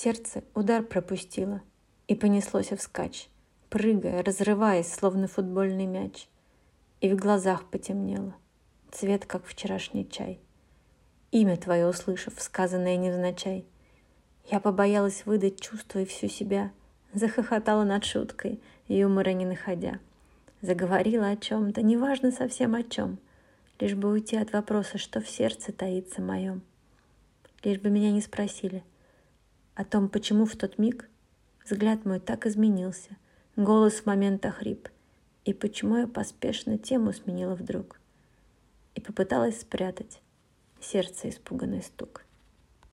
Сердце удар пропустило и понеслось вскачь, прыгая, разрываясь, словно футбольный мяч. И в глазах потемнело, цвет, как вчерашний чай. Имя твое услышав, сказанное невзначай, я побоялась выдать чувства и всю себя, захохотала над шуткой, юмора не находя. Заговорила о чем-то, неважно совсем о чем, лишь бы уйти от вопроса, что в сердце таится моем. Лишь бы меня не спросили о том, почему в тот миг взгляд мой так изменился, голос в момент охрип, и почему я поспешно тему сменила вдруг и попыталась спрятать сердце испуганный стук.